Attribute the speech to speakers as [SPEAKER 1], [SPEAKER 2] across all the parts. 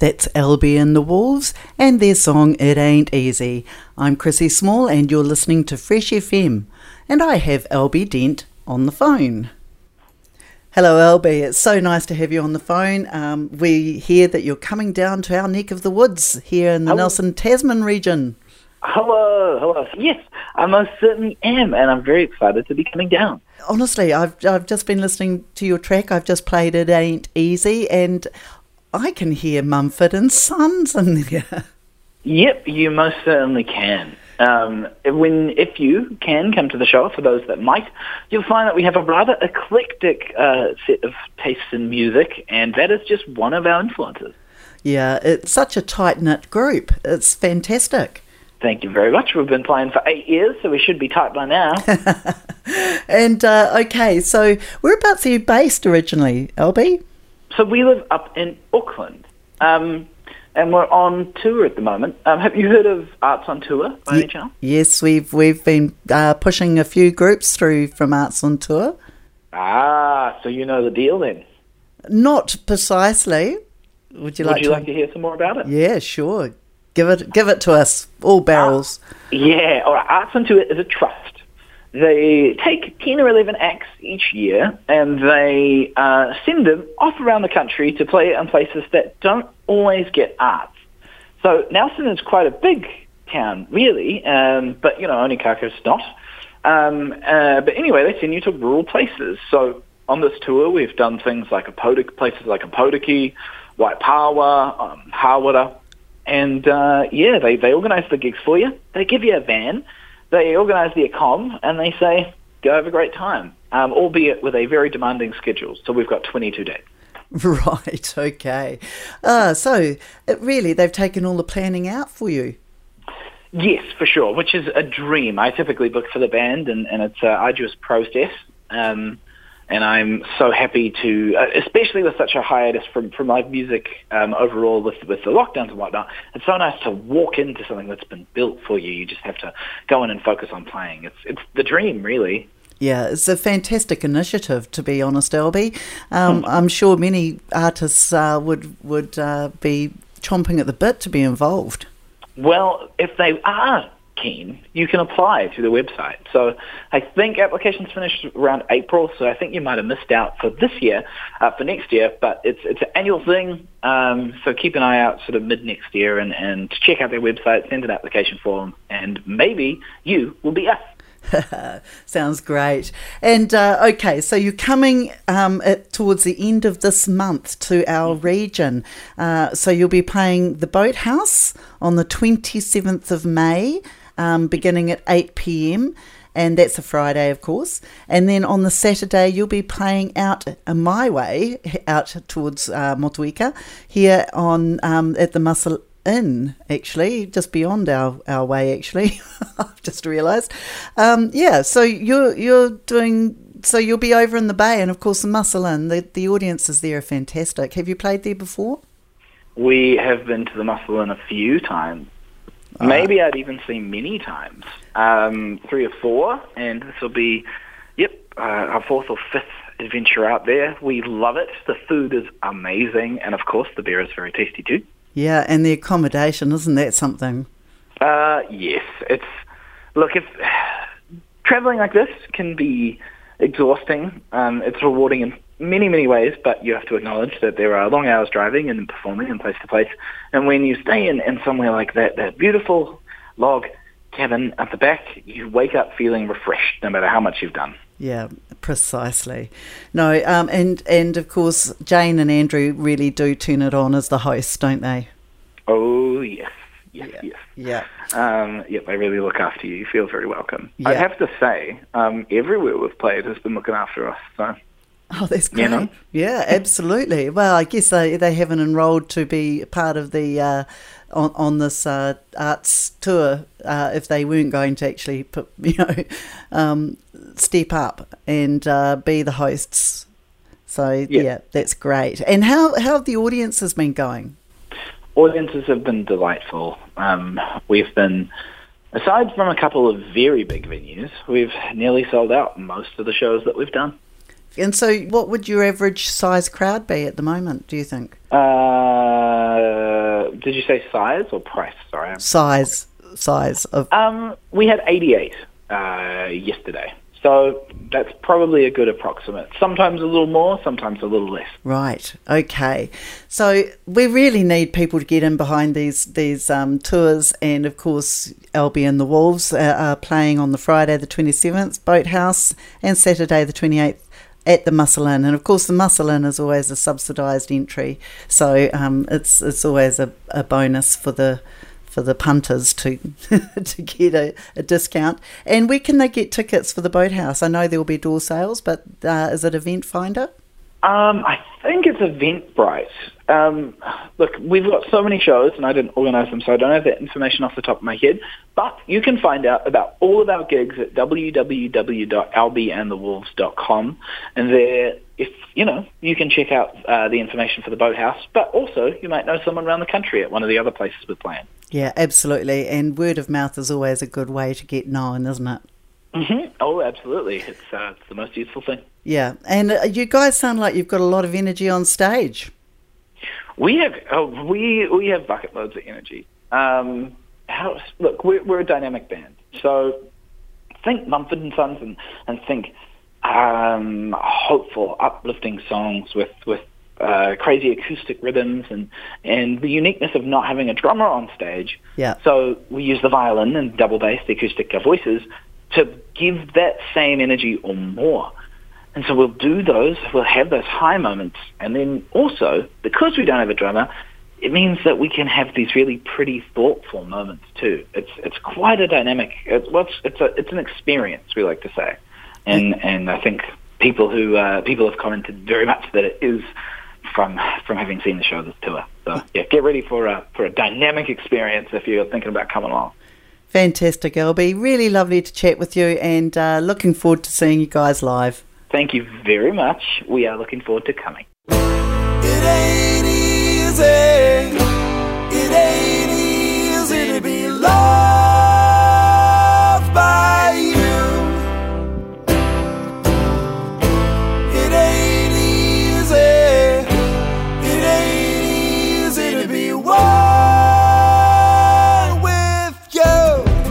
[SPEAKER 1] That's Albi and the Wolves and their song It Ain't Easy. I'm Chrissy Small and you're listening to Fresh FM. And I have Albi Dent on the phone. Hello, Albi. It's so nice to have you on the phone. Um, we hear that you're coming down to our neck of the woods here in the
[SPEAKER 2] Hello.
[SPEAKER 1] Nelson Tasman region.
[SPEAKER 2] Hello, hello. Yes, I most certainly am, and I'm very excited to be coming down.
[SPEAKER 1] Honestly, I've I've just been listening to your track. I've just played It Ain't Easy, and I can hear Mumford and Sons in there.
[SPEAKER 2] Yep, you most certainly can. Um, when if you can come to the show, for those that might, you'll find that we have a rather eclectic uh, set of tastes in music, and that is just one of our influences.
[SPEAKER 1] Yeah, it's such a tight knit group. It's fantastic.
[SPEAKER 2] Thank you very much. We've been playing for eight years, so we should be tight by now.
[SPEAKER 1] And uh, okay, so whereabouts are you based originally, Albi?
[SPEAKER 2] So we live up in Auckland, um, and we're on tour at the moment. Um, have you heard of Arts on Tour by any chance?
[SPEAKER 1] Yes, we've we've been uh, pushing a few groups through from Arts on Tour.
[SPEAKER 2] Ah, so you know the deal then.
[SPEAKER 1] Not precisely. Would you like?
[SPEAKER 2] Would you
[SPEAKER 1] to?
[SPEAKER 2] like to hear some more about it?
[SPEAKER 1] Yeah, sure. Give it give it to us. All barrels.
[SPEAKER 2] Yeah, all right. Arts on Tour is a trust. They take 10 or 11 acts each year and they uh, send them off around the country to play in places that don't always get arts. So Nelson is quite a big town, really, um, but, you know, only Onekaka's not. Um, uh, but anyway, they send you to rural places. So on this tour, we've done things like Apota, places like Opotiki, Waipawa, um, Hawera, and uh, yeah, they, they organise the gigs for you. They give you a van, they organise the accom, and they say, go have a great time, um, albeit with a very demanding schedule. So we've got 22 days.
[SPEAKER 1] Right. Okay. Uh, so really, they've taken all the planning out for you.
[SPEAKER 2] Yes, for sure, which is a dream. I typically book for the band, and, and it's an arduous process. Um, and I'm so happy to, uh, especially with such a hiatus from, from live music um, overall with, with the lockdowns and whatnot, it's so nice to walk into something that's been built for you. You just have to go in and focus on playing. It's, it's the dream, really.
[SPEAKER 1] Yeah, it's a fantastic initiative, to be honest, Albi. Um, I'm sure many artists uh, would would uh, be chomping at the bit to be involved.
[SPEAKER 2] Well, if they are keen, you can apply to the website. So I think applications finish around April, so I think you might have missed out for this year, uh, for next year, but it's it's an annual thing, um, so keep an eye out sort of mid next year and, and check out their website, send an application form, and maybe you will be us.
[SPEAKER 1] Sounds great. And uh, okay, so you're coming um, at, towards the end of this month to our region. Uh, so you'll be playing the Boathouse on the 27th of May, um, beginning at 8 pm. And that's a Friday, of course. And then on the Saturday, you'll be playing out uh, my way, out towards uh, here on um, at the Mussel Inn actually just beyond our, our way actually i've just realized um, yeah so you're you're doing so you'll be over in the bay and of course the Mussel Inn the, the audiences there are fantastic have you played there before
[SPEAKER 2] We have been to the Mussel Inn a few times. Maybe I'd even seen many times, um, three or four, and this will be, yep, uh, our fourth or fifth adventure out there. We love it. The food is amazing, and of course, the beer is very tasty too.
[SPEAKER 1] yeah and the accommodation isn't that something
[SPEAKER 2] Uh, yes, it's look if traveling like this can be exhausting. Um, it's rewarding in many many ways, but you have to acknowledge that there are long hours driving and performing in place to place. And when you stay in, in somewhere like that, that beautiful log cabin at the back, you wake up feeling refreshed, no matter how much you've done.
[SPEAKER 1] Yeah, precisely. No, um, and and of course Jane and Andrew really do turn it on as the hosts, don't they?
[SPEAKER 2] Oh yes, yes,
[SPEAKER 1] Yeah.
[SPEAKER 2] yes.
[SPEAKER 1] Yeah.
[SPEAKER 2] Um, yep, they really look after you. You feel very welcome.
[SPEAKER 1] Yeah.
[SPEAKER 2] I'd have to say, um, everywhere we've played has been looking after us. So.
[SPEAKER 1] Oh, that's great.
[SPEAKER 2] You know?
[SPEAKER 1] Yeah, absolutely. Well, I guess they, they haven't enrolled to be part of the uh, on on this uh, arts tour uh, if they weren't going to actually put you know um, step up and uh, be the hosts. So yeah.
[SPEAKER 2] Yeah.
[SPEAKER 1] that's great. And how how have the audiences been going?
[SPEAKER 2] audiences have been delightful. Um, we've been, aside from a couple of very big venues, we've nearly sold out most of the shows that we've done.
[SPEAKER 1] And so, what would your average size crowd be at the moment? Do you think
[SPEAKER 2] Uh, did you say size or price? Sorry.
[SPEAKER 1] size size of
[SPEAKER 2] Um, we had 88 uh, yesterday. So that's probably a good approximate. Sometimes a little more, sometimes a little less.
[SPEAKER 1] Right. Okay. So we really need people to get in behind these these um, tours, and of course, Albion and the Wolves are, are playing on the Friday the twenty seventh, Boathouse, and Saturday the twenty eighth at the Mussel Inn, and of course the Mussel Inn is always a subsidised entry, so um, it's it's always a, a bonus for the for the punters to to get a, a discount. And where can they get tickets for the Boathouse? I know there will be door sales, but uh, is it Eventfinda?
[SPEAKER 2] Um, I think it's Eventbrite. Um, look, we've got so many shows, and I didn't organise them, so I don't have that information off the top of my head. But you can find out about all of our gigs at www.albiandthewolves.com, and there, if you know, you can check out uh, the information for the Boathouse. But also, you might know someone around the country at one of the other places we're playing.
[SPEAKER 1] Yeah, absolutely. And word of mouth is always a good way to get known, isn't it?
[SPEAKER 2] Hmm Oh, absolutely. It's, uh, it's the most useful thing.
[SPEAKER 1] Yeah. And uh, you guys sound like you've got a lot of energy on stage.
[SPEAKER 2] We have oh, we we have bucket loads of energy. Um, how, look, we're, we're a dynamic band, so think Mumford and Sons and and think um, hopeful, uplifting songs with with uh, crazy acoustic rhythms and and the uniqueness of not having a drummer on stage.
[SPEAKER 1] Yeah.
[SPEAKER 2] So we use the violin and double bass, the acoustic voices, to give that same energy or more. And so we'll do those, we'll have those high moments, and then also, because we don't have a drummer, it means that we can have these really pretty, thoughtful moments too. It's it's quite a dynamic. It's it's, it's a it's an experience. We like to say, and and I think people who uh, people have commented very much that it is from from having seen the show this tour. So yeah, get ready for a for a dynamic experience if you're thinking about coming along.
[SPEAKER 1] Fantastic, Albi. Really lovely to chat with you and uh, looking forward to seeing you guys live.
[SPEAKER 2] Thank you very much. We are looking forward to coming.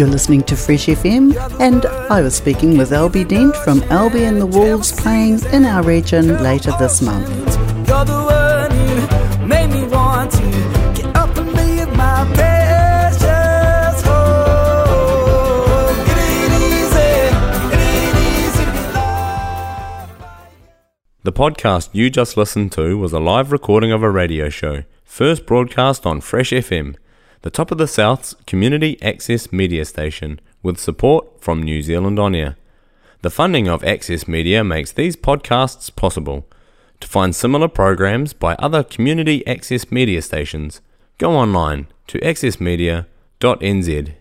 [SPEAKER 1] You're listening to Fresh FM, and I was speaking with Albi Dent from Albi and the Wolves playing in our region later this month.
[SPEAKER 3] You're the one who made me want to get up and leave my precious home. It ain't easy, it ain't easy to be loved.
[SPEAKER 4] The podcast you just listened to was a live recording of a radio show, first broadcast on Fresh FM, the top of the South's community access media station, with support from New Zealand On Air. The funding of Access Media makes these podcasts possible. To find similar programs by other community access media stations, go online to accessmedia.nz